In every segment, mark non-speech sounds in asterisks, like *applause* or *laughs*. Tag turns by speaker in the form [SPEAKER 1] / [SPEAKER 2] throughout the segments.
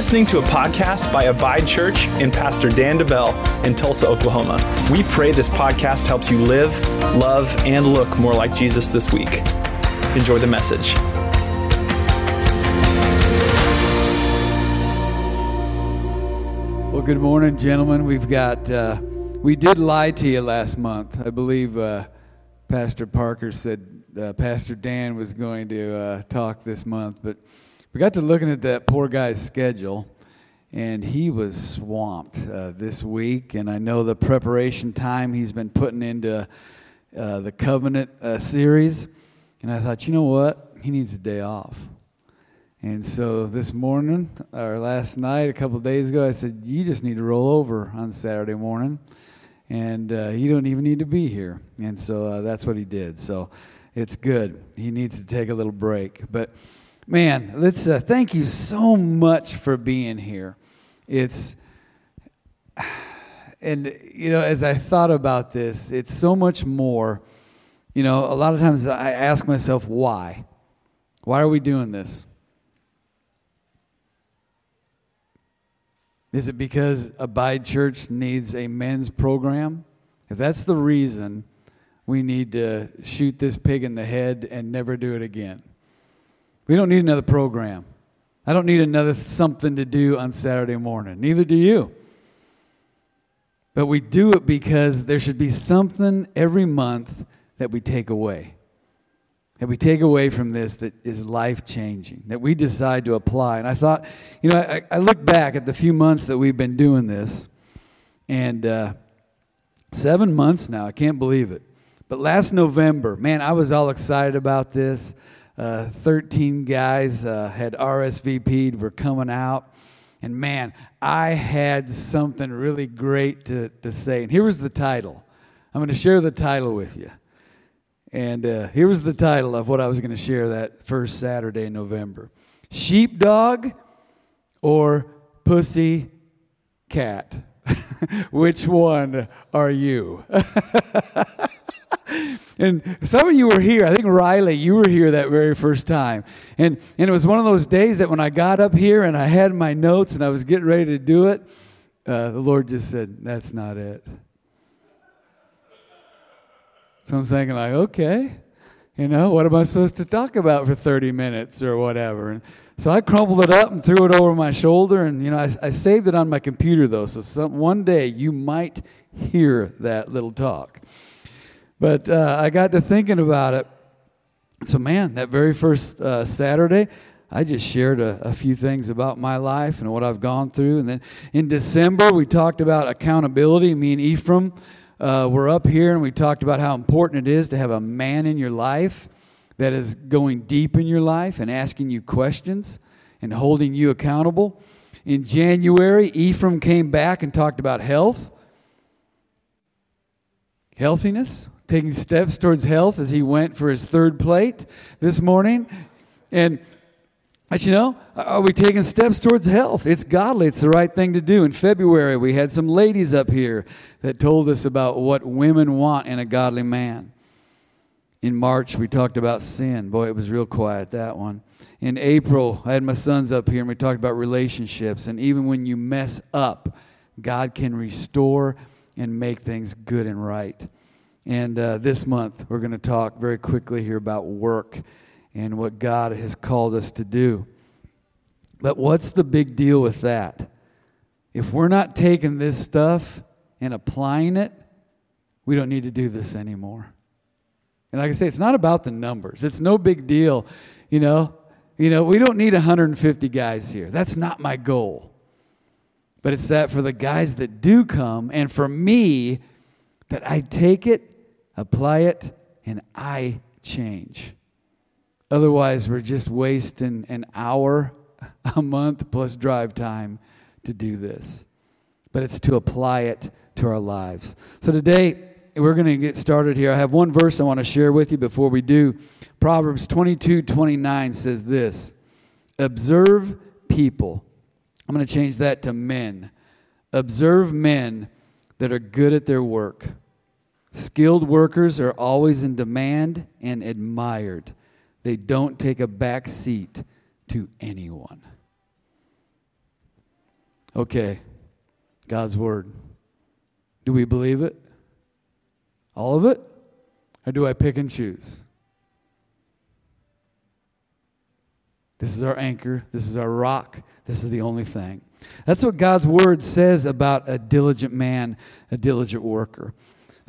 [SPEAKER 1] listening to a podcast by Abide Church and Pastor Dan DeBell in Tulsa, Oklahoma. We pray this podcast helps you live, love, and look more like Jesus this week. Enjoy the message.
[SPEAKER 2] Well, good morning, gentlemen. We've got, uh, we did lie to you last month. I believe uh, Pastor Parker said uh, Pastor Dan was going to uh, talk this month, but we got to looking at that poor guy's schedule, and he was swamped uh, this week. And I know the preparation time he's been putting into uh, the Covenant uh, series. And I thought, you know what? He needs a day off. And so this morning, or last night, a couple days ago, I said, You just need to roll over on Saturday morning, and uh, you don't even need to be here. And so uh, that's what he did. So it's good. He needs to take a little break. But man, let's uh, thank you so much for being here. It's *sighs* and you know, as I thought about this, it's so much more. You know, a lot of times I ask myself, why? Why are we doing this? Is it because Abide Church needs a men's program? If that's the reason, we need to shoot this pig in the head and never do it again. We don't need another program. I don't need another something to do on Saturday morning. Neither do you. But we do it because there should be something every month that we take away. That we take away from this that is life changing, that we decide to apply. And I thought, you know, I, I look back at the few months that we've been doing this, and uh, seven months now, I can't believe it. But last November, man, I was all excited about this. Uh, 13 guys uh, had RSVP'd, were coming out. And man, I had something really great to, to say. And here was the title. I'm going to share the title with you. And uh, here was the title of what I was going to share that first Saturday in November Sheepdog or Pussy Cat? *laughs* Which one are you? *laughs* *laughs* and some of you were here. I think Riley, you were here that very first time. And, and it was one of those days that when I got up here and I had my notes and I was getting ready to do it, uh, the Lord just said, That's not it. So I'm thinking, like, okay, you know, what am I supposed to talk about for 30 minutes or whatever? And so I crumpled it up and threw it over my shoulder. And, you know, I, I saved it on my computer, though. So some, one day you might hear that little talk. But uh, I got to thinking about it. So, man, that very first uh, Saturday, I just shared a, a, few things about my life and what I've gone through. And then in December, we talked about accountability. Me and Ephraim uh, were up here and we talked about how important it is to have a man in your life that is going deep in your life and asking you questions and holding you accountable. In January, Ephraim came back and talked about health, healthiness, taking steps towards health as he went for his third plate this morning. And but you know, are we taking steps towards health? It's godly. It's the right thing to do. In February, we had some ladies up here that told us about what women want in a godly man. In March, we talked about sin. Boy, it was real quiet, that one. In April, I had my sons up here and we talked about relationships. And even when you mess up, God can restore and make things good and right. And uh, this month, we're going to talk very quickly here about work and what God has called us to do. But what's the big deal with that? If we're not taking this stuff and applying it, we don't need to do this anymore. And like I say, it's not about the numbers. It's no big deal. You know, you know, we don't need 150 guys here. That's not my goal. But it's that for the guys that do come and for me that I take it apply it, and I change. Otherwise, we're just wasting an hour *laughs* a month plus drive time to do this. But it's to apply it to our lives. So today, we're going to get started here. I have one verse I want to share with you before we do. Proverbs 22 29 says this Observe people. I'm going to change that to men. Observe men that are good at their work Skilled workers are always in demand and admired. They don't take a back seat to anyone. Okay, God's Word. Do we believe it? All of it? Or do I pick and choose? This is our anchor. This is our rock. This is the only thing. That's what God's word says about a diligent man, a diligent worker.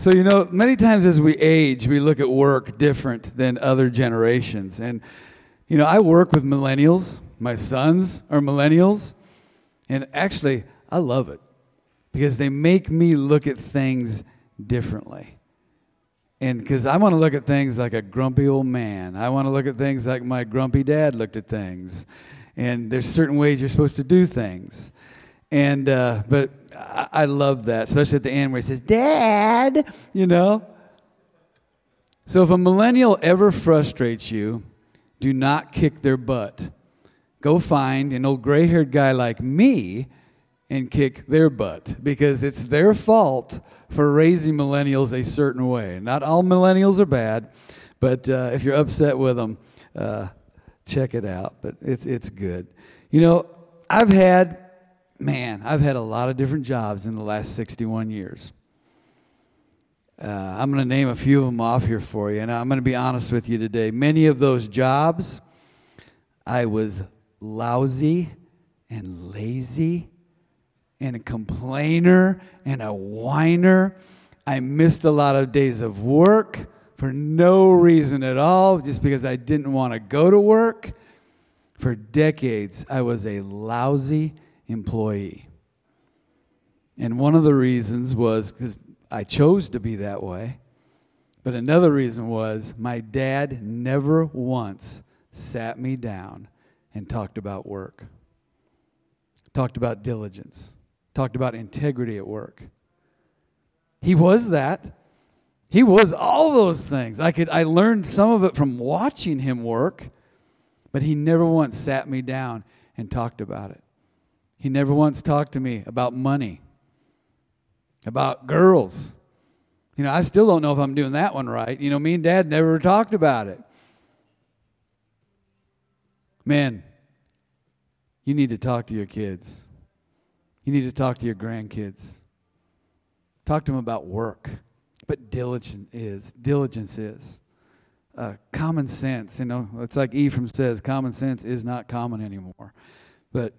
[SPEAKER 2] So, you know, many times as we age, we look at work different than other generations. And, you know, I work with millennials. My sons are millennials. And actually, I love it because they make me look at things differently. And because I want to look at things like a grumpy old man, I want to look at things like my grumpy dad looked at things. And there's certain ways you're supposed to do things. And, uh, but I, love that, especially at the end where he says, Dad, you know? So if a millennial ever frustrates you, do not kick their butt. Go find an old gray haired guy like me and kick their butt because it's their fault for raising millennials a certain way. Not all millennials are bad, but uh, if you're upset with them, uh, check it out. But it's, it's good. You know, I've had, man, I've had a lot of different jobs in the last 61 years. Uh, I'm going to name a few of them off here for you, and I'm going to be honest with you today. Many of those jobs, I was lousy and lazy and a complainer and a whiner. I missed a lot of days of work for no reason at all, just because I didn't want to go to work. For decades, I was a lousy employee. And one of the reasons was because I chose to be that way. But another reason was my dad never once sat me down and talked about work, talked about diligence talked about integrity at work. He was that. He was all those things. I could I learned some of it from watching him work, but he never once sat me down and talked about it. He never once talked to me about money, about girls. You know, I still don't know if I'm doing that one right. You know, me and dad never talked about it. Man, you need to talk to your kids. You need to talk to your grandkids. Talk to them about work. But diligence is. Diligence is. Uh, common sense, you know, it's like Ephraim says, common sense is not common anymore. But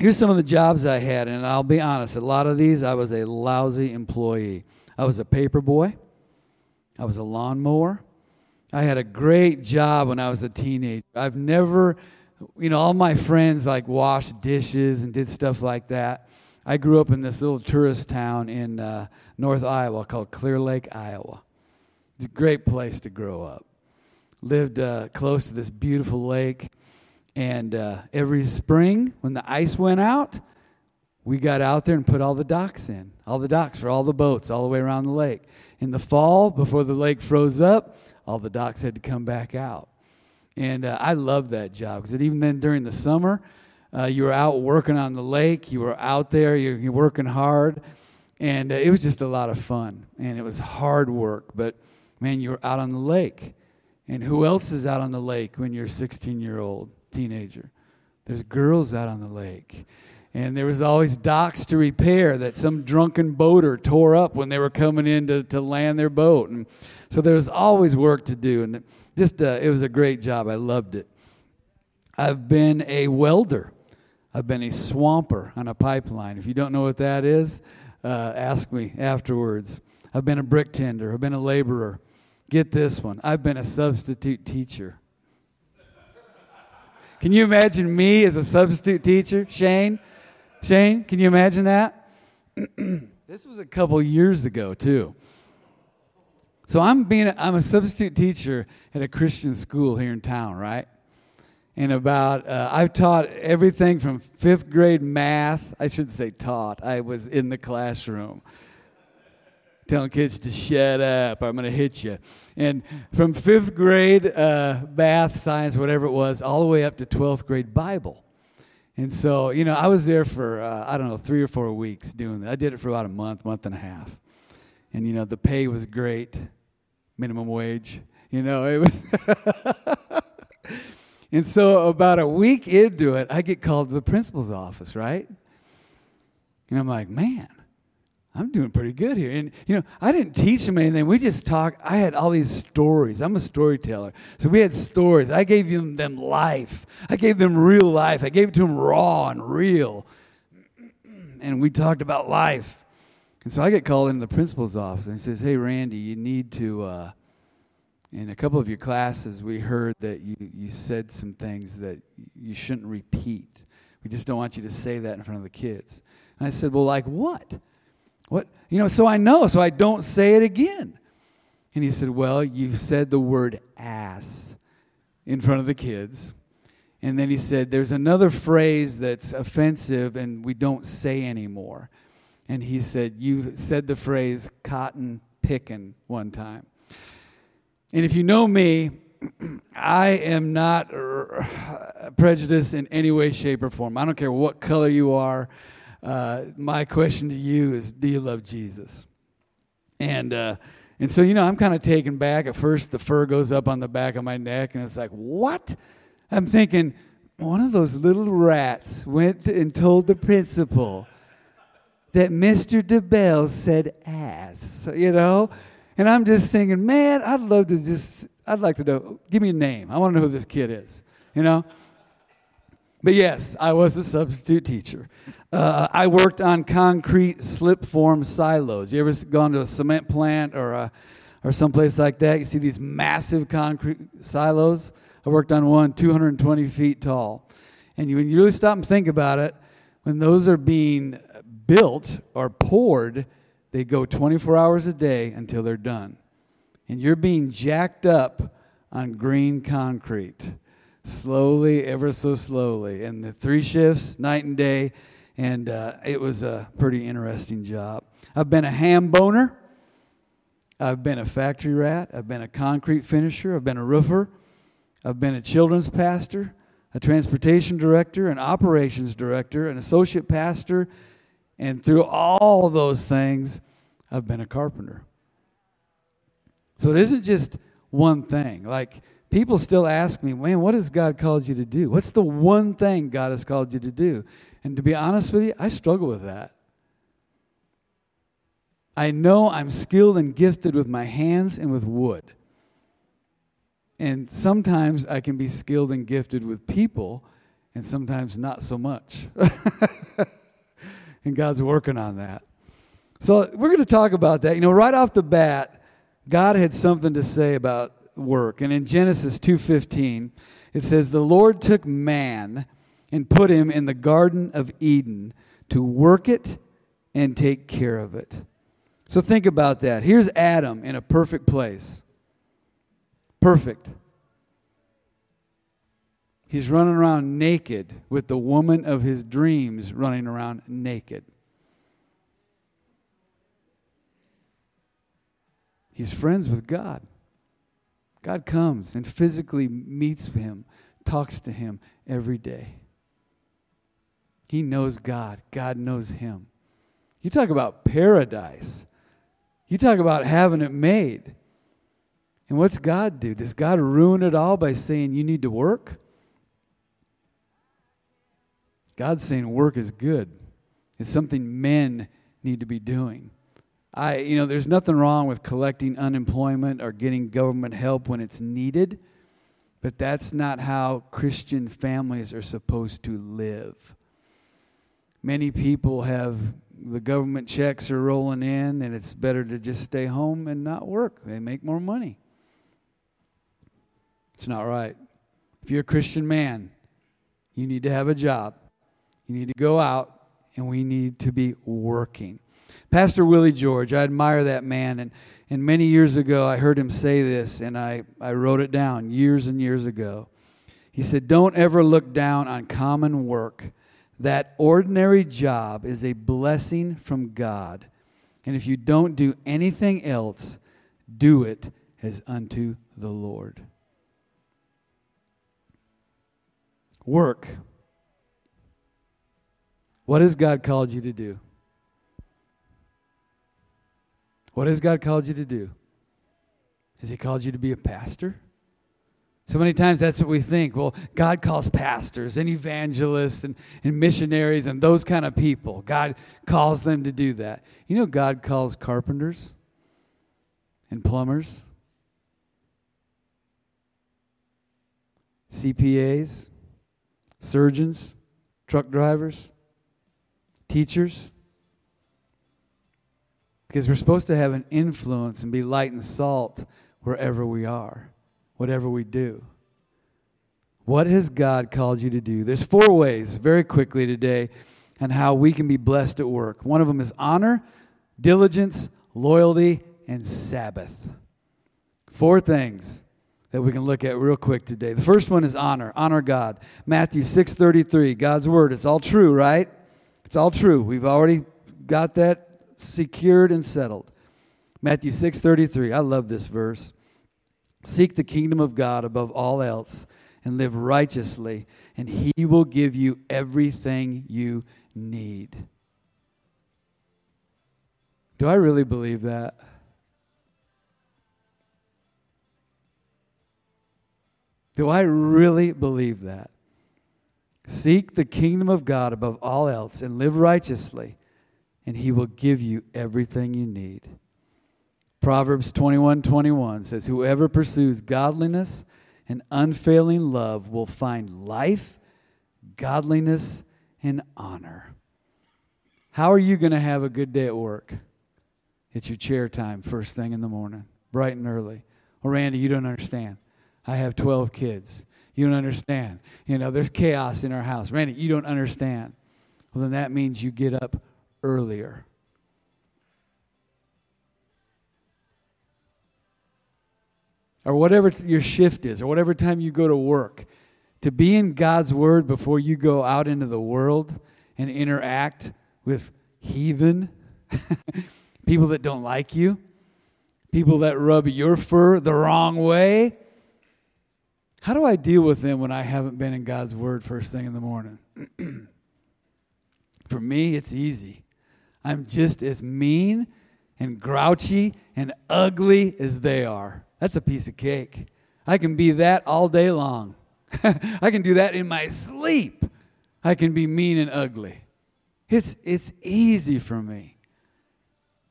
[SPEAKER 2] here's some of the jobs I had, and I'll be honest, a lot of these I was a lousy employee. I was a paper boy, I was a lawnmower. I had a great job when I was a teenager. I've never you know, all my friends like washed dishes and did stuff like that. I grew up in this little tourist town in uh, North Iowa called Clear Lake, Iowa. It's a great place to grow up. Lived uh, close to this beautiful lake, and uh, every spring when the ice went out, we got out there and put all the docks in, all the docks for all the boats all the way around the lake. In the fall, before the lake froze up, all the docks had to come back out. And uh, I loved that job because even then during the summer, uh, you were out working on the lake, you were out there, you're, you're working hard, and uh, it was just a lot of fun. And it was hard work, but man, you were out on the lake. And who else is out on the lake when you're 16 year old teenager? There's girls out on the lake. And there was always docks to repair that some drunken boater tore up when they were coming in to, to land their boat. And so there was always work to do. And just uh, it was a great job. I loved it. I've been a welder. I've been a swamper on a pipeline. If you don't know what that is, uh, ask me afterwards. I've been a brick tender. I've been a laborer. Get this one. I've been a substitute teacher. Can you imagine me as a substitute teacher, Shane? Shane, can you imagine that? *clears throat* this was a couple years ago too. So I'm being a, I'm a substitute teacher at a Christian school here in town, right? And about uh, I've taught everything from fifth grade math. I shouldn't say taught. I was in the classroom telling kids to shut up. I'm going to hit you. And from fifth grade uh, math, science, whatever it was, all the way up to 12th grade Bible. And so, you know, I was there for, uh, I don't know, three or four weeks doing that. I did it for about a month, month and a half. And, you know, the pay was great minimum wage. You know, it was. *laughs* and so about a week into it, I get called to the principal's office, right? And I'm like, man, I'm doing pretty good here. And, you know, I didn't teach them anything. We just talked. I had all these stories. I'm a storyteller. So we had stories. I gave them, them life. I gave them real life. I gave it to them raw and real. And we talked about life. And so I get called into the principal's office and he says, Hey, Randy, you need to, uh, in a couple of your classes, we heard that you, you said some things that you shouldn't repeat. We just don't want you to say that in front of the kids. And I said, Well, like what? What? You know, so I know, so I don't say it again. And he said, Well, you've said the word ass in front of the kids. And then he said, There's another phrase that's offensive and we don't say anymore. And he said, You said the phrase cotton picking one time. And if you know me, *clears throat* I am not prejudiced in any way, shape, or form. I don't care what color you are uh, my question to you is do you love Jesus? And, uh, and so, you know, I'm kind of taken back. At first, the fur goes up on the back of my neck, and it's like, what? I'm thinking, one of those little rats went and told the principal that Mr. DeBell said ass, you know? And I'm just thinking, man, I'd love to just, I'd like to know, give me a name. I want to know who this kid is, you know? But yes, I was a substitute teacher. Uh, I worked on concrete slip form silos. You ever gone to a cement plant or a, or someplace like that? You see these massive concrete silos. I worked on one 220 feet tall. And you, when you really stop and think about it, when those are being built or poured, they go 24 hours a day until they're done. And you're being jacked up on green concrete slowly, ever so slowly. And the three shifts, night and day, and uh, it was a pretty interesting job. I've been a ham boner. I've been a factory rat. I've been a concrete finisher. I've been a roofer. I've been a children's pastor, a transportation director, an operations director, an associate pastor, and through all those things, I've been a carpenter. So it isn't just one thing. Like people still ask me, man, what has God called you to do? What's the one thing God has called you to do? And to be honest with you, I struggle with that. I know I'm skilled and gifted with my hands and with wood. And sometimes I can be skilled and gifted with people, and sometimes not so much. *laughs* and God's working on that. So we're going to talk about that. You know, right off the bat, God had something to say about work. And in Genesis 2:15, it says the Lord took man and put him in the garden of Eden to work it and take care of it. So think about that. Here's Adam in a perfect place. Perfect. He's running around naked with the woman of his dreams running around naked. He's friends with God. God comes and physically meets him, talks to him every day. He knows God, God knows him. You talk about paradise. You talk about having it made. And what's God do? Does God ruin it all by saying you need to work? God's saying work is good. It's something men need to be doing. I, you know, there's nothing wrong with collecting unemployment or getting government help when it's needed, but that's not how Christian families are supposed to live. Many people have the government checks are rolling in, and it's better to just stay home and not work. They make more money. It's not right. If you're a Christian man, you need to have a job. You need to go out, and we need to be working. Pastor Willie George, I admire that man. And, and many years ago, I heard him say this, and I, I wrote it down years and years ago. He said, Don't ever look down on common work. That ordinary job is a blessing from God. And if you don't do anything else, do it as unto the Lord. Work. What has God called you to do? What has God called you to do? Has He called you to be a pastor? So many times that's what we think. Well, God calls pastors and evangelists and, and missionaries and those kind of people. God calls them to do that. You know, God calls carpenters and plumbers, CPAs, surgeons, truck drivers, teachers. Because we're supposed to have an influence and be light and salt wherever we are whatever we do. What has God called you to do? There's four ways, very quickly today, on how we can be blessed at work. One of them is honor, diligence, loyalty, and Sabbath. Four things that we can look at real quick today. The first one is honor. Honor God. Matthew 6:33, God's word. It's all true, right? It's all true. We've already got that secured and settled. Matthew 6:33. I love this verse. Seek the kingdom of God above all else and live righteously, and He will give you everything you need. Do I really believe that? Do I really believe that? Seek the kingdom of God above all else and live righteously, and He will give you everything you need. Proverbs 21 21 says, Whoever pursues godliness and unfailing love will find life, godliness, and honor. How are you going to have a good day at work? It's your chair time first thing in the morning, bright and early. Well, Randy, you don't understand. I have 12 kids. You don't understand. You know, there's chaos in our house. Randy, you don't understand. Well, then that means you get up earlier. Or whatever your shift is, or whatever time you go to work, to be in God's Word before you go out into the world and interact with heathen, *laughs* people that don't like you, people that rub your fur the wrong way. How do I deal with them when I haven't been in God's Word first thing in the morning? *clears throat* For me, it's easy. I'm just as mean and grouchy and ugly as they are. That's a piece of cake. I can be that all day long. *laughs* I can do that in my sleep. I can be mean and ugly. It's, it's easy for me.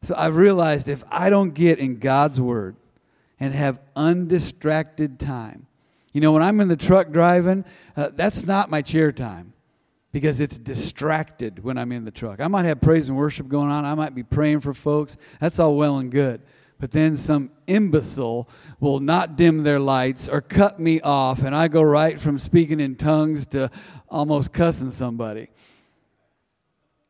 [SPEAKER 2] So I've realized if I don't get in God's Word and have undistracted time, you know, when I'm in the truck driving, uh, that's not my chair time because it's distracted when I'm in the truck. I might have praise and worship going on, I might be praying for folks. That's all well and good but then some imbecile will not dim their lights or cut me off, and I go right from speaking in tongues to almost cussing somebody.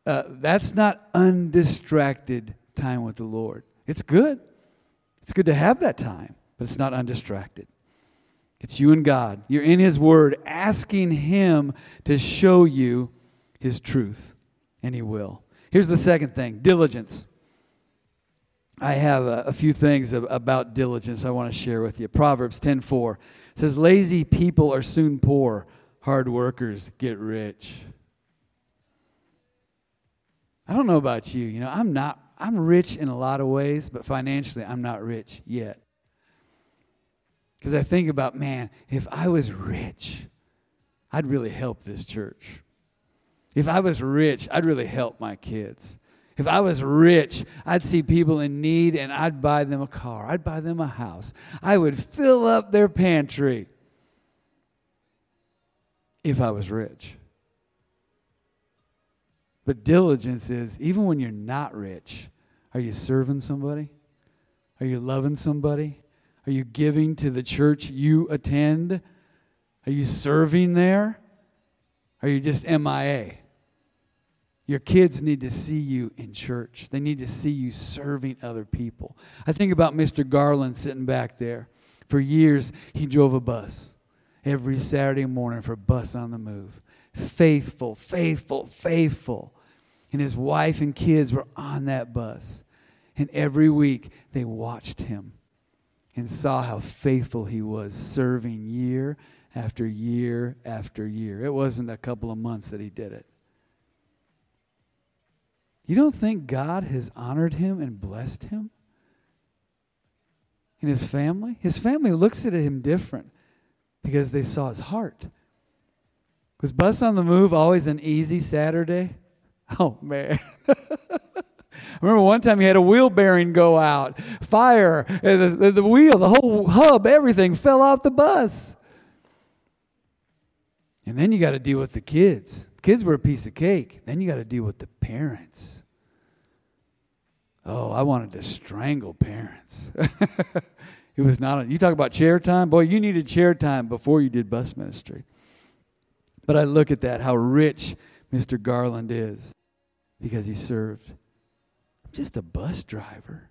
[SPEAKER 2] Uh, that's not undistracted time with the Lord. It's good. It's good to have that time, but it's not undistracted. It's you and God. You're in His Word, asking Him to show you His truth, and He will. Here's the second thing diligence. I have a, a, few things about diligence I want to share with you. Proverbs 10:4 says, "Lazy people are soon poor; hard workers get rich." I don't know about you. You know, I'm not. I'm rich in a lot of ways, but financially, I'm not rich yet. Because I think about, man, if I was rich, I'd really help this church. If I was rich, I'd really help my kids. If I was rich, I'd see people in need and I'd buy them a car. I'd buy them a house. I would fill up their pantry if I was rich. But diligence is even when you're not rich, are you serving somebody? Are you loving somebody? Are you giving to the church you attend? Are you serving there? Are you just MIA? Your kids need to see you in church. They need to see you serving other people. I think about Mr. Garland sitting back there. For years, he drove a bus every Saturday morning for Bus on the Move. Faithful, faithful, faithful. And his wife and kids were on that bus. And every week, they watched him and saw how faithful he was, serving year after year after year. It wasn't a couple of months that he did it. You don't think God has honored him and blessed him? And his family? His family looks at him different. because they saw his heart. Was Bus on the Move always an easy Saturday? *laughs* Oh, man. *laughs* I remember one time he had a wheel bearing go out, fire, eh, the, the, the wheel, the whole hub, everything fell off the bus. And then you got to deal with the kids. Kids were a piece of cake. Then you got to deal with the parents. Oh, I wanted to strangle parents. *laughs* it was not, a, you talk about chair time. Boy, you needed chair time before you did bus ministry. But I look at that, how rich Mr. Garland is because he served. I'm just a bus driver.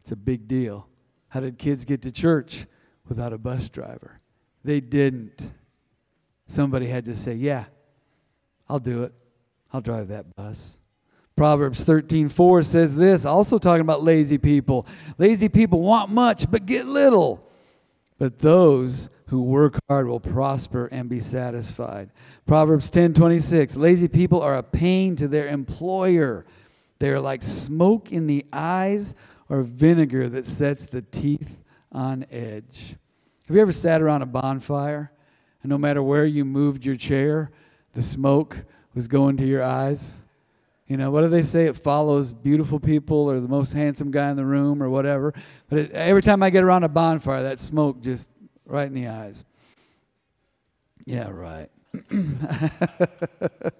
[SPEAKER 2] It's a big deal. How did kids get to church without a bus driver? They didn't. Somebody had to say, Yeah, I'll do it. I'll drive that bus. Proverbs 13:4 says this, also talking about lazy people. Lazy people want much but get little. But those who work hard will prosper and be satisfied. Proverbs 10:26 Lazy people are a pain to their employer. They are like smoke in the eyes or vinegar that sets the teeth on edge. Have you ever sat around a bonfire and no matter where you moved your chair, the smoke was going to your eyes. You know, what do they say? It follows beautiful people or the most handsome guy in the room or whatever. But it, every time I get around a bonfire, that smoke just right in the eyes. Yeah, right. *clears throat* Have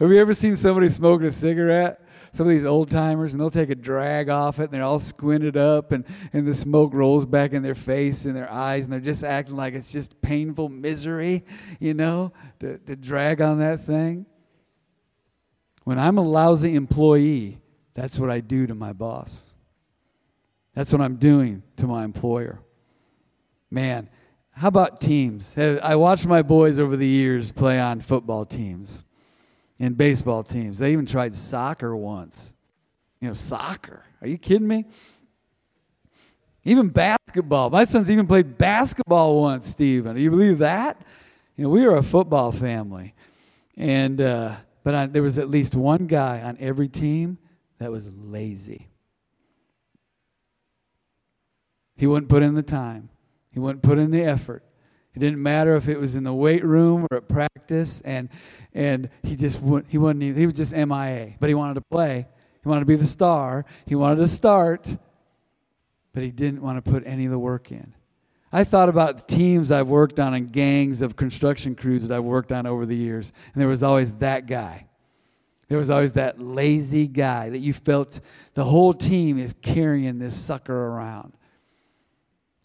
[SPEAKER 2] you ever seen somebody smoking a cigarette? Some of these old timers and they'll take a drag off it and they're all squinted up and, and the smoke rolls back in their face and their eyes and they're just acting like it's just painful misery, you know, to, to drag on that thing. When I'm a lousy employee, that's what I do to my boss. That's what I'm doing to my employer. Man, how about teams? I watched my boys over the years play on football teams in baseball teams. They even tried soccer once. You know, soccer. Are you kidding me? Even basketball. My son's even played basketball once, Stephen. Do you believe that? You know, we were a football family. And, uh, but I, there was at least one guy on every team that was lazy. He wouldn't put in the time, he wouldn't put in the effort. It didn't matter if it was in the weight room or at practice, and and he just wouldn't, he wasn't even, he was just MIA. But he wanted to play. He wanted to be the star. He wanted to start, but he didn't want to put any of the work in. I thought about the teams I've worked on and gangs of construction crews that I've worked on over the years, and there was always that guy. There was always that lazy guy that you felt the whole team is carrying this sucker around.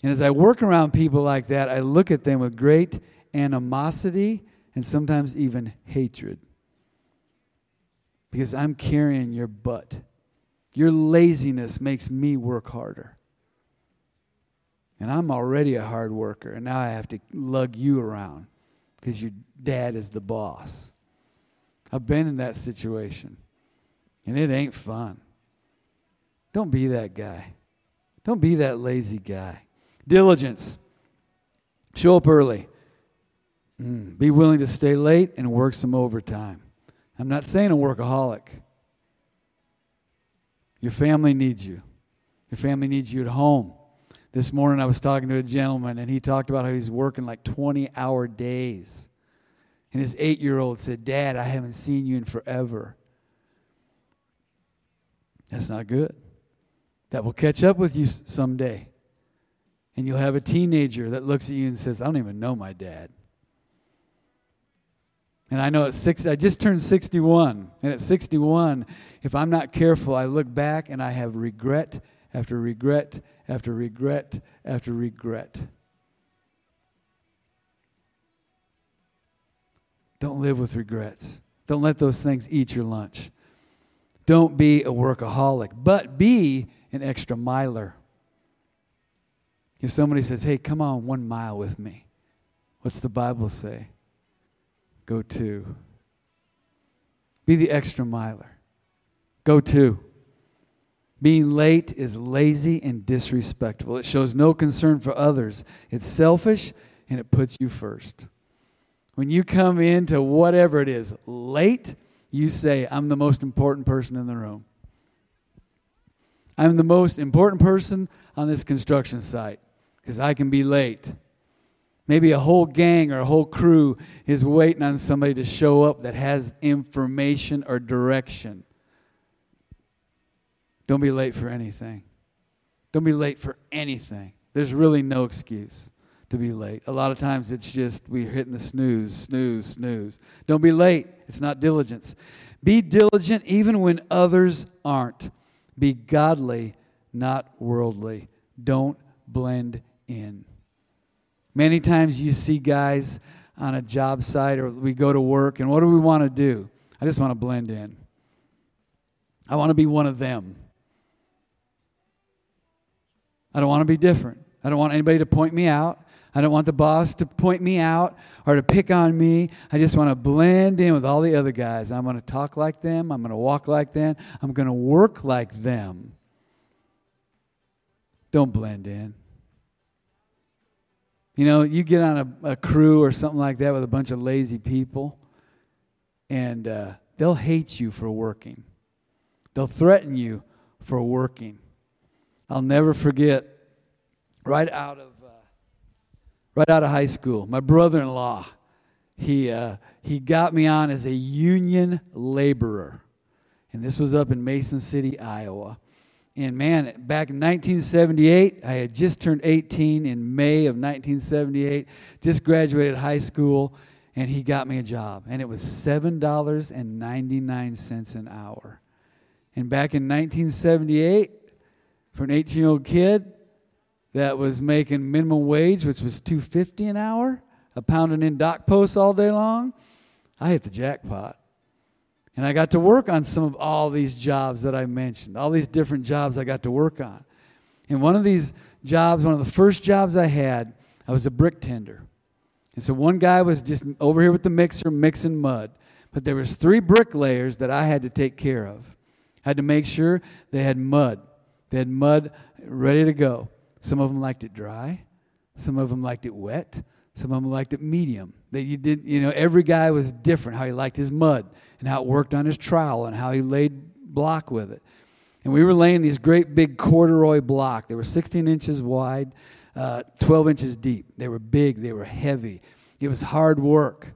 [SPEAKER 2] And as I work around people like that, I look at them with great animosity and sometimes even hatred. Because I'm carrying your butt. Your laziness makes me work harder. And I'm already a hard worker, and now I have to lug you around because your dad is the boss. I've been in that situation, and it ain't fun. Don't be that guy. Don't be that lazy guy. Diligence. Show up early. Mm, be willing to stay late and work some overtime. I'm not saying a workaholic. Your family needs you. Your family needs you at home. This morning I was talking to a gentleman and he talked about how he's working like 20 hour days. And his eight year old said, Dad, I haven't seen you in forever. That's not good. That will catch up with you someday. And you'll have a teenager that looks at you and says, I don't even know my dad. And I know at six, I just turned 61. And at 61, if I'm not careful, I look back and I have regret after regret after regret after regret. Don't live with regrets. Don't let those things eat your lunch. Don't be a workaholic, but be an extra miler. If somebody says, hey, come on one mile with me, what's the Bible say? Go to. Be the extra miler. Go to. Being late is lazy and disrespectful. It shows no concern for others. It's selfish and it puts you first. When you come into whatever it is late, you say, I'm the most important person in the room. I'm the most important person on this construction site because I can be late. Maybe a whole gang or a whole crew is waiting on somebody to show up that has information or direction. Don't be late for anything. Don't be late for anything. There's really no excuse to be late. A lot of times it's just we're hitting the snooze, snooze, snooze. Don't be late. It's not diligence. Be diligent even when others aren't. Be godly, not worldly. Don't blend in. Many times you see guys on a job site or we go to work, and what do we want to do? I just want to blend in. I want to be one of them. I don't want to be different. I don't want anybody to point me out. I don't want the boss to point me out or to pick on me. I just want to blend in with all the other guys. I'm going to talk like them. I'm going to walk like them. I'm going to work like them. Don't blend in. You know, you get on a, a crew or something like that with a bunch of lazy people, and uh, they'll hate you for working. They'll threaten you for working. I'll never forget right out of uh, right out of high school. My brother-in-law, he uh, he got me on as a union laborer, and this was up in Mason City, Iowa. And man, back in 1978, I had just turned 18 in May of 1978, just graduated high school, and he got me a job. And it was $7.99 an hour. And back in 1978, for an 18 year old kid that was making minimum wage, which was 250 an hour, a pounding in dock posts all day long, I hit the jackpot. And I got to work on some of all these jobs that I mentioned, all these different jobs I got to work on. And one of these jobs, one of the first jobs I had, I was a brick tender. And so one guy was just over here with the mixer mixing mud. But there was three bricklayers that I had to take care of. I had to make sure they had mud. They had mud ready to go. Some of them liked it dry. Some of them liked it wet. Some of them liked it medium. That you did, you know, every guy was different how he liked his mud and how it worked on his trowel and how he laid block with it. And we were laying these great big corduroy block. They were 16 inches wide, uh, 12 inches deep. They were big, they were heavy. It was hard work.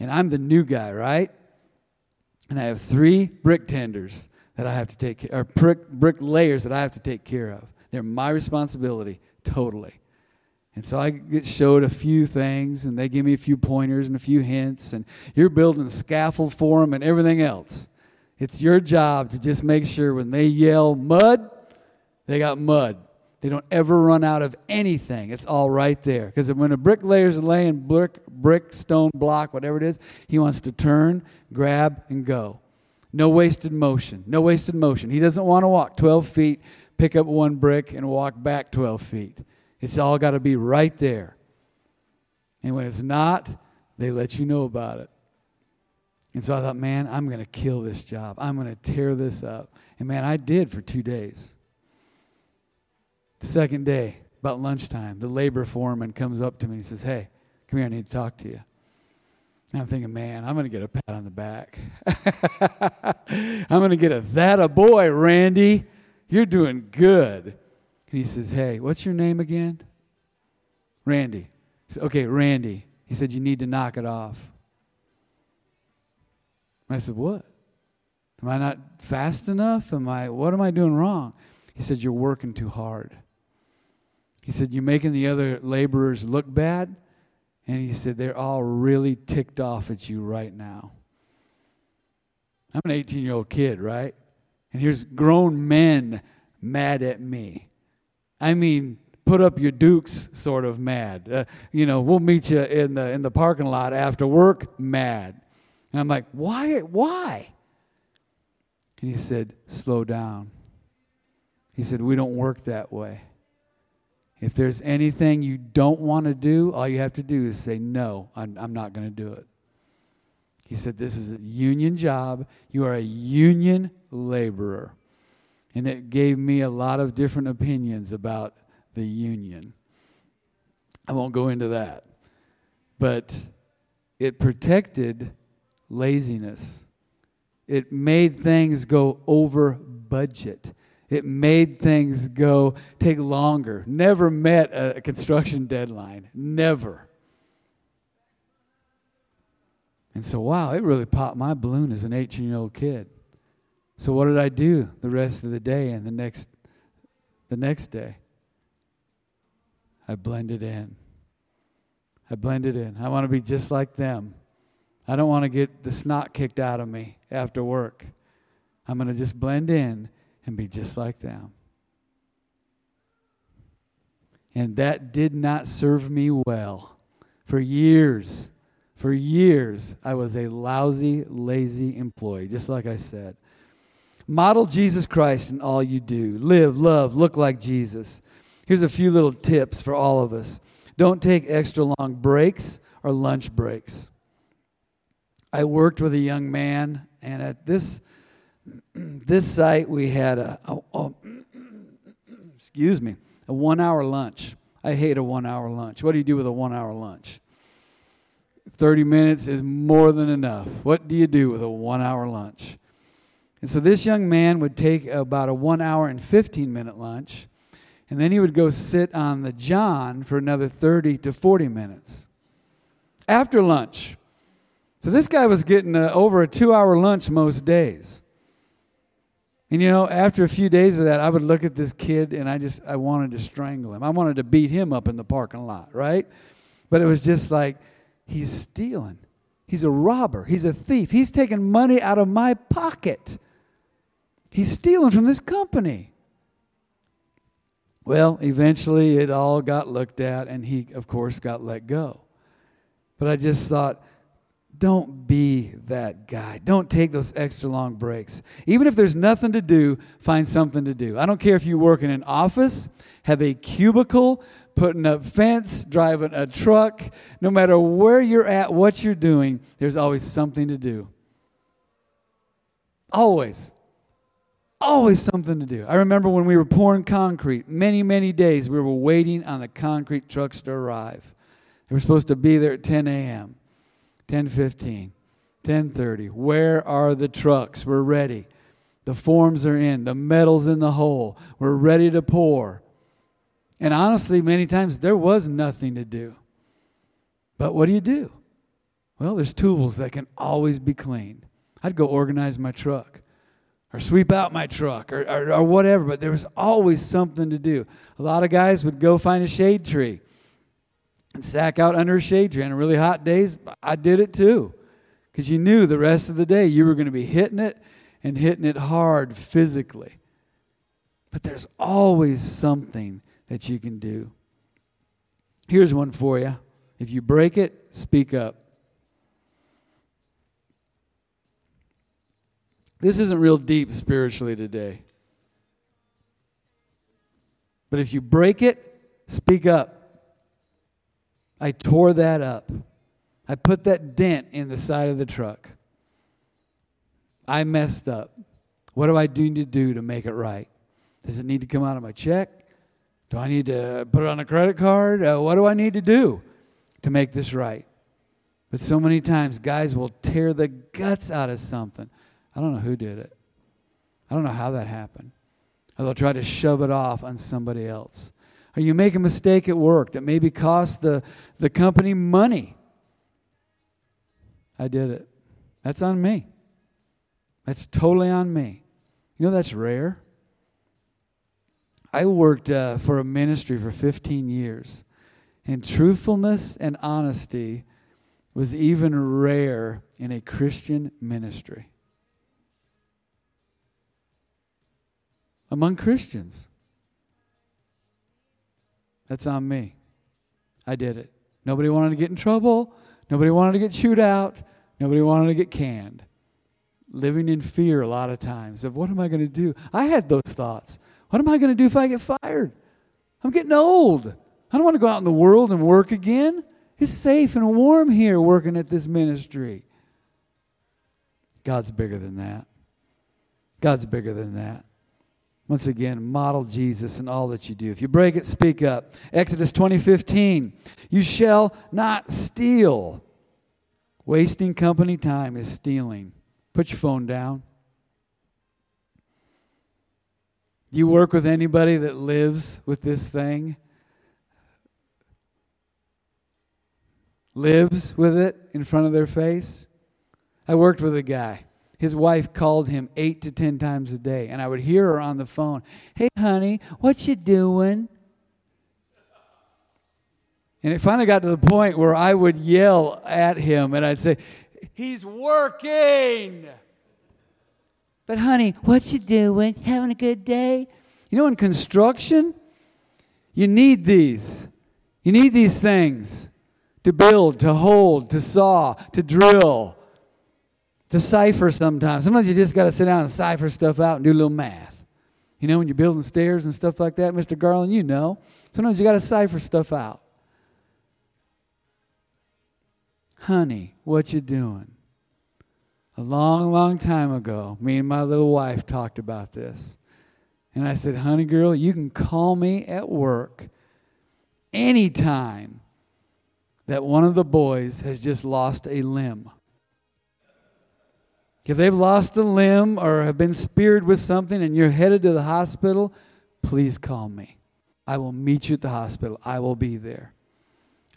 [SPEAKER 2] And I'm the new guy, right? And I have three brick tenders that I have to take care or brick, brick layers that I have to take care of. They're my responsibility totally. And so I get showed a few things, and they give me a few pointers and a few hints, and you're building a scaffold for them and everything else. It's your job to just make sure when they yell mud, they got mud. They don't ever run out of anything. It's all right there. Because when a bricklayer's laying brick, brick, stone, block, whatever it is, he wants to turn, grab, and go. No wasted motion. No wasted motion. He doesn't want to walk 12 feet, pick up one brick, and walk back 12 feet. It's all got to be right there. And when it's not, they let you know about it. And so I thought, man, I'm going to kill this job. I'm going to tear this up. And man, I did for two days. The second day, about lunchtime, the labor foreman comes up to me and says, Hey, come here, I need to talk to you. And I'm thinking, man, I'm going to get a pat on the back. *laughs* I'm going to get a that a boy, Randy. You're doing good. And he says, Hey, what's your name again? Randy. Said, okay, Randy. He said, You need to knock it off. And I said, What? Am I not fast enough? Am I what am I doing wrong? He said, You're working too hard. He said, You're making the other laborers look bad. And he said, They're all really ticked off at you right now. I'm an 18 year old kid, right? And here's grown men mad at me. I mean, put up your dukes sort of mad. Uh, you know, we'll meet you in the in the parking lot after work mad. And I'm like, "Why why?" And he said, "Slow down." He said, "We don't work that way. If there's anything you don't want to do, all you have to do is say, "No, I'm, I'm not going to do it." He said, "This is a union job. You are a union laborer." and it gave me a lot of different opinions about the union. I won't go into that. But it protected laziness. It made things go over budget. It made things go take longer. Never met a construction deadline. Never. And so, wow, it really popped my balloon as an 18 year old kid. So, what did I do the rest of the day and the next, the next day? I blended in. I blended in. I want to be just like them. I don't want to get the snot kicked out of me after work. I'm going to just blend in and be just like them. And that did not serve me well. For years, for years, I was a lousy, lazy employee, just like I said. Model Jesus Christ in all you do. Live, love, look like Jesus. Here's a few little tips for all of us don't take extra long breaks or lunch breaks. I worked with a young man, and at this, *clears throat* this site, we had a, a, a *clears throat* excuse me, a one hour lunch. I hate a one hour lunch. What do you do with a one hour lunch? 30 minutes is more than enough. What do you do with a one hour lunch? And so this young man would take about a one hour and 15 minute lunch, and then he would go sit on the John for another 30 to 40 minutes. After lunch. So this guy was getting a, over a two hour lunch most days. And you know, after a few days of that, I would look at this kid and I just, I wanted to strangle him. I wanted to beat him up in the parking lot, right? But it was just like, he's stealing. He's a robber. He's a thief. He's taking money out of my pocket. He's stealing from this company. Well, eventually it all got looked at, and he, of course, got let go. But I just thought, don't be that guy. Don't take those extra long breaks. Even if there's nothing to do, find something to do. I don't care if you work in an office, have a cubicle, putting up fence, driving a truck. No matter where you're at, what you're doing, there's always something to do. Always. Always something to do. I remember when we were pouring concrete, many, many days we were waiting on the concrete trucks to arrive. They were supposed to be there at 10 a.m., 10:15, 10:30. Where are the trucks? We're ready. The forms are in, the metal's in the hole. We're ready to pour. And honestly, many times there was nothing to do. But what do you do? Well, there's tools that can always be cleaned. I'd go organize my truck or sweep out my truck or, or, or, whatever, but there was always something to do. A lot of guys would go find a shade tree and sack out under a shade tree. On really hot days, I did it too because you knew the rest of the day you were going to be hitting it and hitting it hard physically. But there's always something that you can do. Here's one for you. If you break it, speak up. This isn't real deep spiritually today. But if you break it, speak up. I tore that up. I put that dent in the side of the truck. I messed up. What do I need to do to make it right? Does it need to come out of my check? Do I need to put it on a credit card? Uh, what do I need to do to make this right? But so many times, guys will tear the guts out of something. I don't know who did it. I don't know how that happened. Or they'll try to shove it off on somebody else. Or you make a mistake at work that maybe cost the, the company money. I did it. That's on me. That's totally on me. You know, that's rare. I worked uh, for a ministry for 15 years, and truthfulness and honesty was even rare in a Christian ministry. Among Christians. That's on me. I did it. Nobody wanted to get in trouble. Nobody wanted to get chewed out. Nobody wanted to get canned. Living in fear a lot of times of what am I going to do? I had those thoughts. What am I going to do if I get fired? I'm getting old. I don't want to go out in the world and work again. It's safe and warm here working at this ministry. God's bigger than that. God's bigger than that. Once again, model Jesus in all that you do. If you break it, speak up. Exodus 20:15. You shall not steal. Wasting company time is stealing. Put your phone down. Do you work with anybody that lives with this thing? Lives with it in front of their face? I worked with a guy. His wife called him eight to ten times a day, and I would hear her on the phone. Hey, honey, what you doing? And it finally got to the point where I would yell at him, and I'd say, "He's working." But honey, what you doing? Having a good day? You know, in construction, you need these. You need these things to build, to hold, to saw, to drill, to cipher sometimes. Sometimes you just got to sit down and cipher stuff out and do a little math. You know, when you're building stairs and stuff like that, Mr. Garland, you know. Sometimes you got to cipher stuff out. Honey, what you doing? A long, long time ago, me and my little wife talked about this. And I said, honey girl, you can call me at work anytime that one of the boys has just lost a limb. If they've lost a limb or have been speared with something and you're headed to the hospital, please call me. I will meet you at the hospital. I will be there.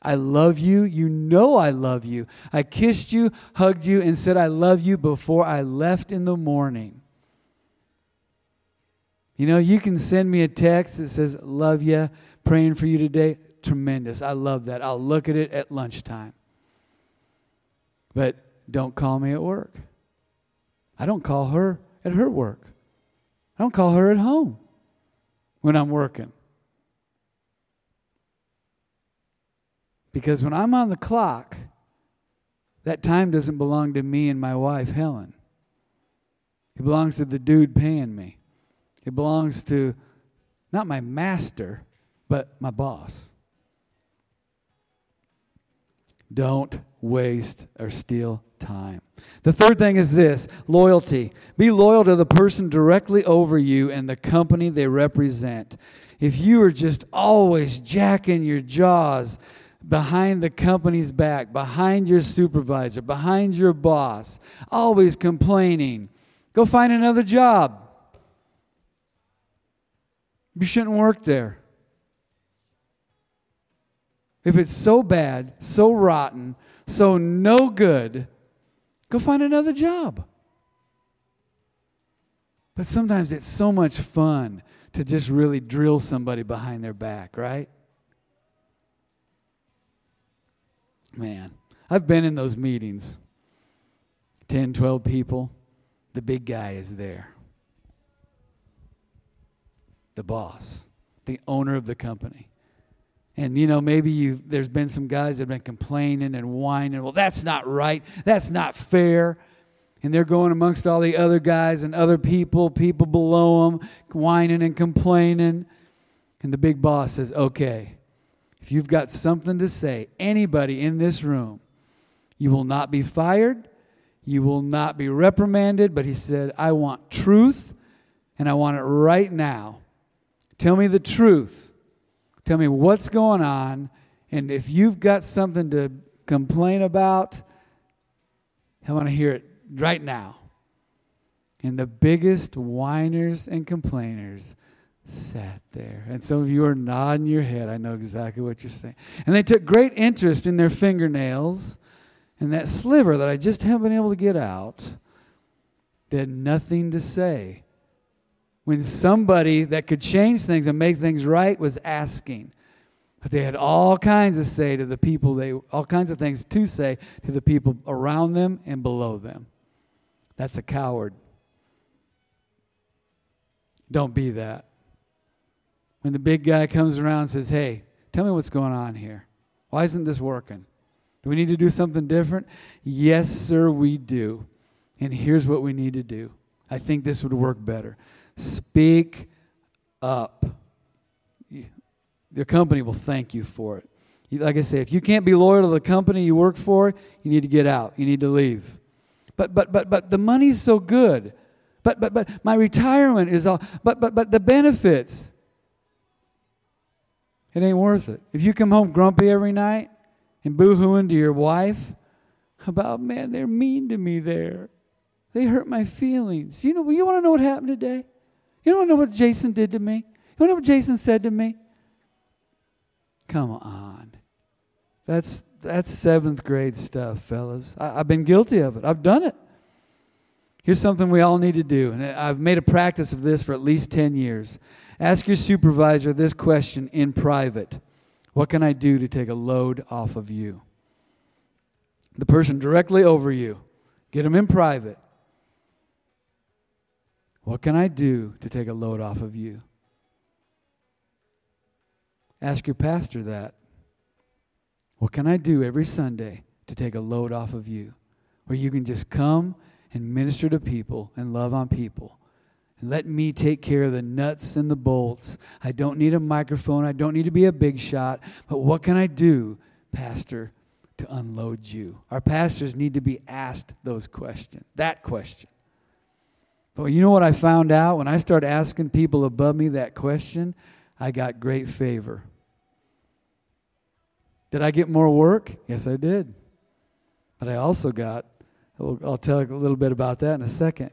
[SPEAKER 2] I love you. You know I love you. I kissed you, hugged you, and said I love you before I left in the morning. You know, you can send me a text that says, Love you, praying for you today. Tremendous. I love that. I'll look at it at lunchtime. But don't call me at work. I don't call her at her work. I don't call her at home when I'm working. Because when I'm on the clock, that time doesn't belong to me and my wife, Helen. It belongs to the dude paying me. It belongs to not my master, but my boss. Don't waste or steal time. The third thing is this loyalty. Be loyal to the person directly over you and the company they represent. If you are just always jacking your jaws behind the company's back, behind your supervisor, behind your boss, always complaining, go find another job. You shouldn't work there. If it's so bad, so rotten, so no good, go find another job. But sometimes it's so much fun to just really drill somebody behind their back, right? Man, I've been in those meetings 10, 12 people. The big guy is there the boss, the owner of the company. And you know, maybe you there's been some guys that have been complaining and whining, well, that's not right, that's not fair. And they're going amongst all the other guys and other people, people below them, whining and complaining. And the big boss says, okay, if you've got something to say, anybody in this room, you will not be fired, you will not be reprimanded, but he said, I want truth, and I want it right now. Tell me the truth. Tell me what's going on. And if you've got something to complain about, I want to hear it right now. And the biggest whiners and complainers sat there. And some of you are nodding your head. I know exactly what you're saying. And they took great interest in their fingernails and that sliver that I just haven't been able to get out. They had nothing to say when somebody that could change things and make things right was asking. But they had all kinds to say to the people, they all kinds of things to say to the people around them and below them. That's a coward. Don't be that. When the big guy comes around and says, Hey, tell me what's going on here. Why isn't this working? Do we need to do something different? Yes, sir, we do. And here's what we need to do. I think this would work better. Speak up. Your company will thank you for it. Like I say, if you can't be loyal to the company you work for, you need to get out. You need to leave. But but but but the money's so good. But but but my retirement is all but but but the benefits. It ain't worth it. If you come home grumpy every night and boo-hooing to your wife about, man, they're mean to me there. They hurt my feelings. You know, you want to know what happened today? You don't know what Jason did to me? You don't know what Jason said to me? Come on. That's that's seventh grade stuff, fellas. I, have been guilty of it. I've done it. Here's something we all need to do, and I've made a practice of this for at least 10 years. Ask your supervisor this question in private What can I do to take a load off of you? The person directly over you, get them in private. What can I do to take a load off of you? Ask your pastor that. What can I do every Sunday to take a load off of you? Where you can just come and minister to people and love on people. And let me take care of the nuts and the bolts. I don't need a microphone. I don't need to be a big shot. But what can I do, Pastor, to unload you? Our pastors need to be asked those questions, that question. But you know what I found out? When I started asking people above me that question, I got great favor. Did I get more work? Yes, I did. But I also got I'll tell you a little bit about that in a second.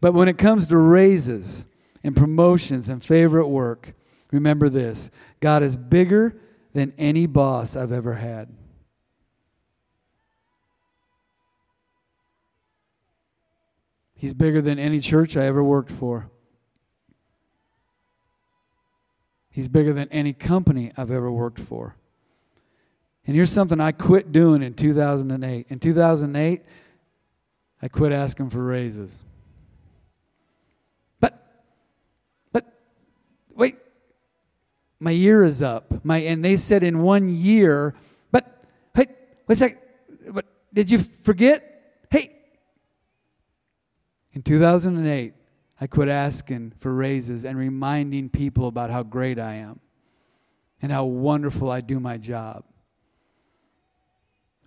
[SPEAKER 2] But when it comes to raises and promotions and favorite work, remember this God is bigger than any boss I've ever had. He's bigger than any church I ever worked for. He's bigger than any company I've ever worked for. And here's something I quit doing in 2008. In 2008, I quit asking for raises. But, but, wait, my year is up. My and they said in one year. But hey, wait a second. But did you forget? In 2008, I quit asking for raises and reminding people about how great I am and how wonderful I do my job.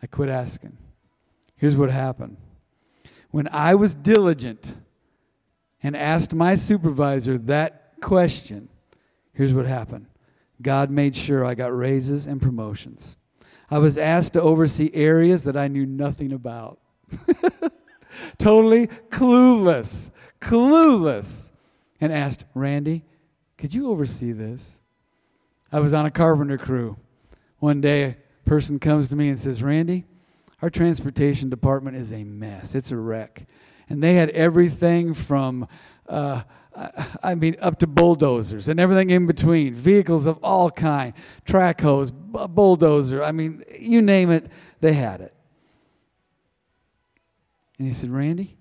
[SPEAKER 2] I quit asking. Here's what happened when I was diligent and asked my supervisor that question, here's what happened God made sure I got raises and promotions. I was asked to oversee areas that I knew nothing about. *laughs* totally clueless, clueless. And asked, Randy, could you oversee this? I was on a carpenter crew. One day, a person comes to me and says, Randy, our transportation department is a mess. It's a wreck. And they had everything from, uh, I mean, up to bulldozers and everything in between, vehicles of all kind, track hoes, bulldozer. I mean, you name it, they had it. And he said, Randy,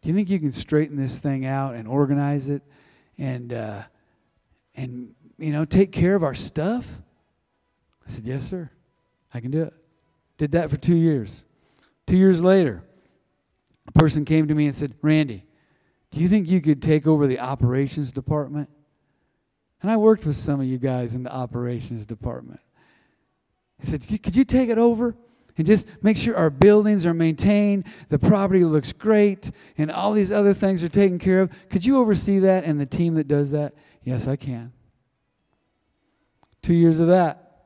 [SPEAKER 2] do you think you can straighten this thing out and organize it and, uh, and you know, take care of our stuff? I said, Yes, sir. I can do it. Did that for two years. Two years later, a person came to me and said, Randy, do you think you could take over the operations department? And I worked with some of you guys in the operations department. He said, Could you take it over? And just make sure our buildings are maintained, the property looks great, and all these other things are taken care of. Could you oversee that and the team that does that? Yes, I can. Two years of that.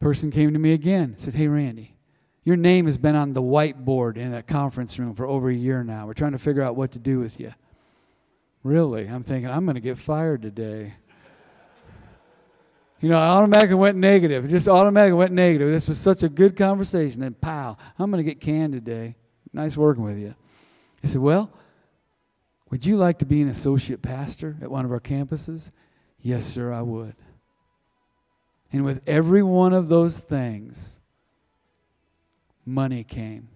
[SPEAKER 2] Person came to me again, said, Hey, Randy, your name has been on the whiteboard in that conference room for over a year now. We're trying to figure out what to do with you. Really? I'm thinking, I'm going to get fired today. You know, I automatically went negative. It just automatically went negative. This was such a good conversation. Then, pow, I'm going to get canned today. Nice working with you. I said, Well, would you like to be an associate pastor at one of our campuses? Yes, sir, I would. And with every one of those things, money came.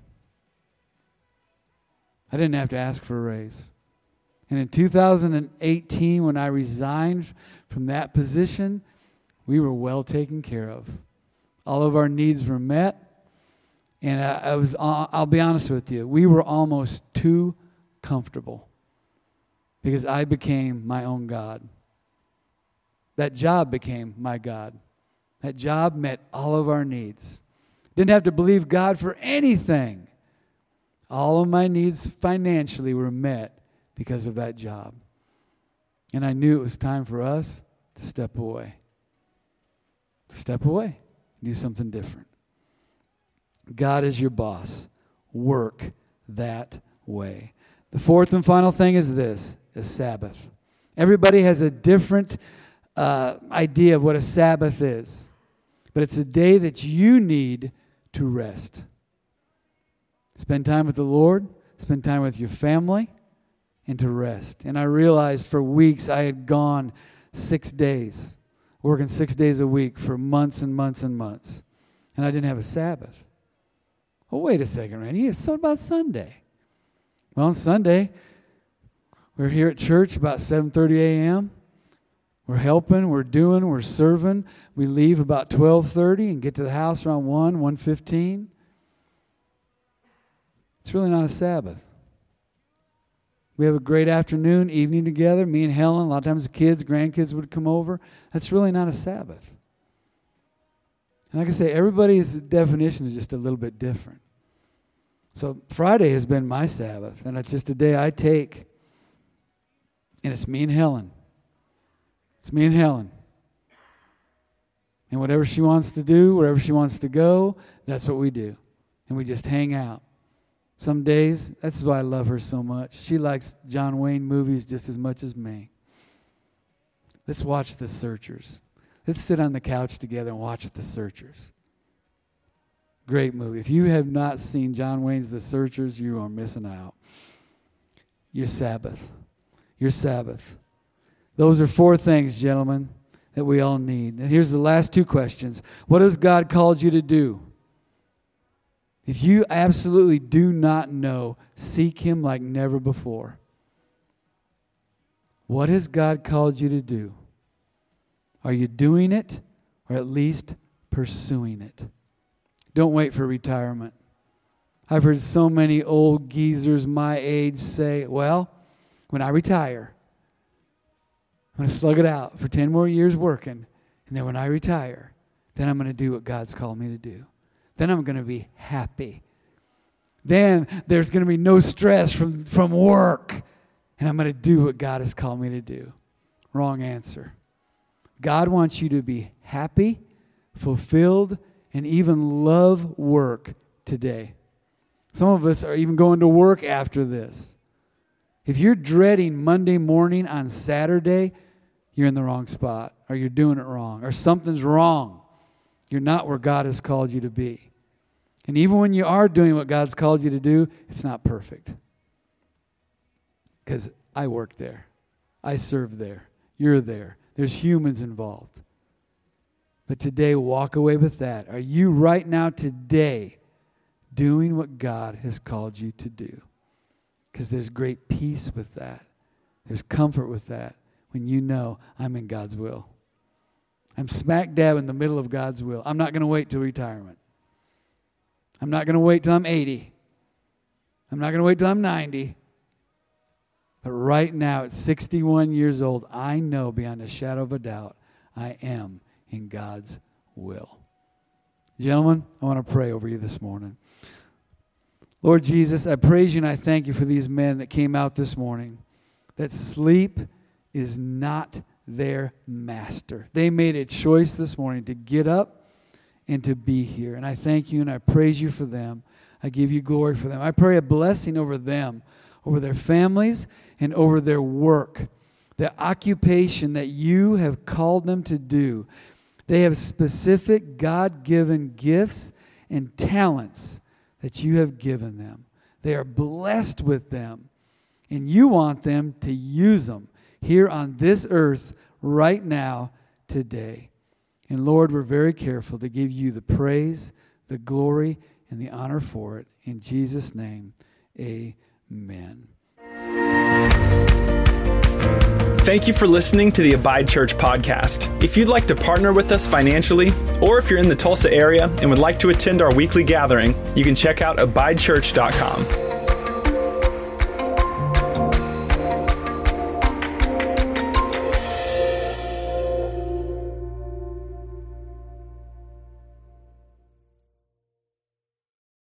[SPEAKER 2] I didn't have to ask for a raise. And in 2018, when I resigned from that position, we were well taken care of. All of our needs were met. And I, I was, uh, I'll be honest with you, we were almost too comfortable because I became my own God. That job became my God. That job met all of our needs. Didn't have to believe God for anything. All of my needs financially were met because of that job. And I knew it was time for us to step away. Step away, do something different. God is your boss. Work that way. The fourth and final thing is this is Sabbath. Everybody has a different uh, idea of what a Sabbath is but it's a day that you need to rest. Spend time with the Lord, spend time with your family, and to rest. And I realized for weeks I had gone six days, working six days a week for months and months and months, and I didn't have a Sabbath. Well, wait a second, Randy. Something about Sunday. Well, on Sunday, we're here at church about 7:30 a.m. We're helping, we're doing, we're serving. We leave about 12:30 and get to the house around 1, 1:15. It's really not a Sabbath. We have a great afternoon, evening together. Me and Helen, a lot of times the kids, grandkids would come over. That's really not a Sabbath. And like I say, everybody's definition is just a little bit different. So Friday has been my Sabbath, and it's just a day I take, and it's me and Helen. It's me and Helen. And whatever she wants to do, wherever she wants to go, that's what we do. And we just hang out. Some days, that's why I love her so much. She likes John Wayne movies just as much as me. Let's watch The Searchers. Let's sit on the couch together and watch The Searchers. Great movie. If you have not seen John Wayne's The Searchers, you are missing out. Your Sabbath. Your Sabbath. Those are four things, gentlemen, that we all need. And here's the last two questions What has God called you to do? If you absolutely do not know, seek Him like never before. What has God called you to do? Are you doing it or at least pursuing it? Don't wait for retirement. I've heard so many old geezers my age say, Well, when I retire, I'm going to slug it out for 10 more years working. And then when I retire, then I'm going to do what God's called me to do. Then I'm going to be happy. Then there's going to be no stress from, from work. And I'm going to do what God has called me to do. Wrong answer. God wants you to be happy, fulfilled, and even love work today. Some of us are even going to work after this. If you're dreading Monday morning on Saturday, you're in the wrong spot, or you're doing it wrong, or something's wrong. You're not where God has called you to be. And even when you are doing what God's called you to do, it's not perfect. Because I work there, I serve there, you're there. There's humans involved. But today, walk away with that. Are you right now, today, doing what God has called you to do? Because there's great peace with that, there's comfort with that when you know I'm in God's will. I'm smack dab in the middle of God's will. I'm not going to wait till retirement. I'm not going to wait till I'm 80. I'm not going to wait till I'm 90. But right now, at 61 years old, I know beyond a shadow of a doubt I am in God's will. Gentlemen, I want to pray over you this morning. Lord Jesus, I praise you and I thank you for these men that came out this morning. That sleep is not their master. They made a choice this morning to get up and to be here. And I thank you and I praise you for them. I give you glory for them. I pray a blessing over them, over their families, and over their work, the occupation that you have called them to do. They have specific God given gifts and talents that you have given them. They are blessed with them, and you want them to use them here on this earth right now, today. And Lord, we're very careful to give you the praise, the glory, and the honor for it. In Jesus' name, amen.
[SPEAKER 1] Thank you for listening to the Abide Church podcast. If you'd like to partner with us financially, or if you're in the Tulsa area and would like to attend our weekly gathering, you can check out abidechurch.com.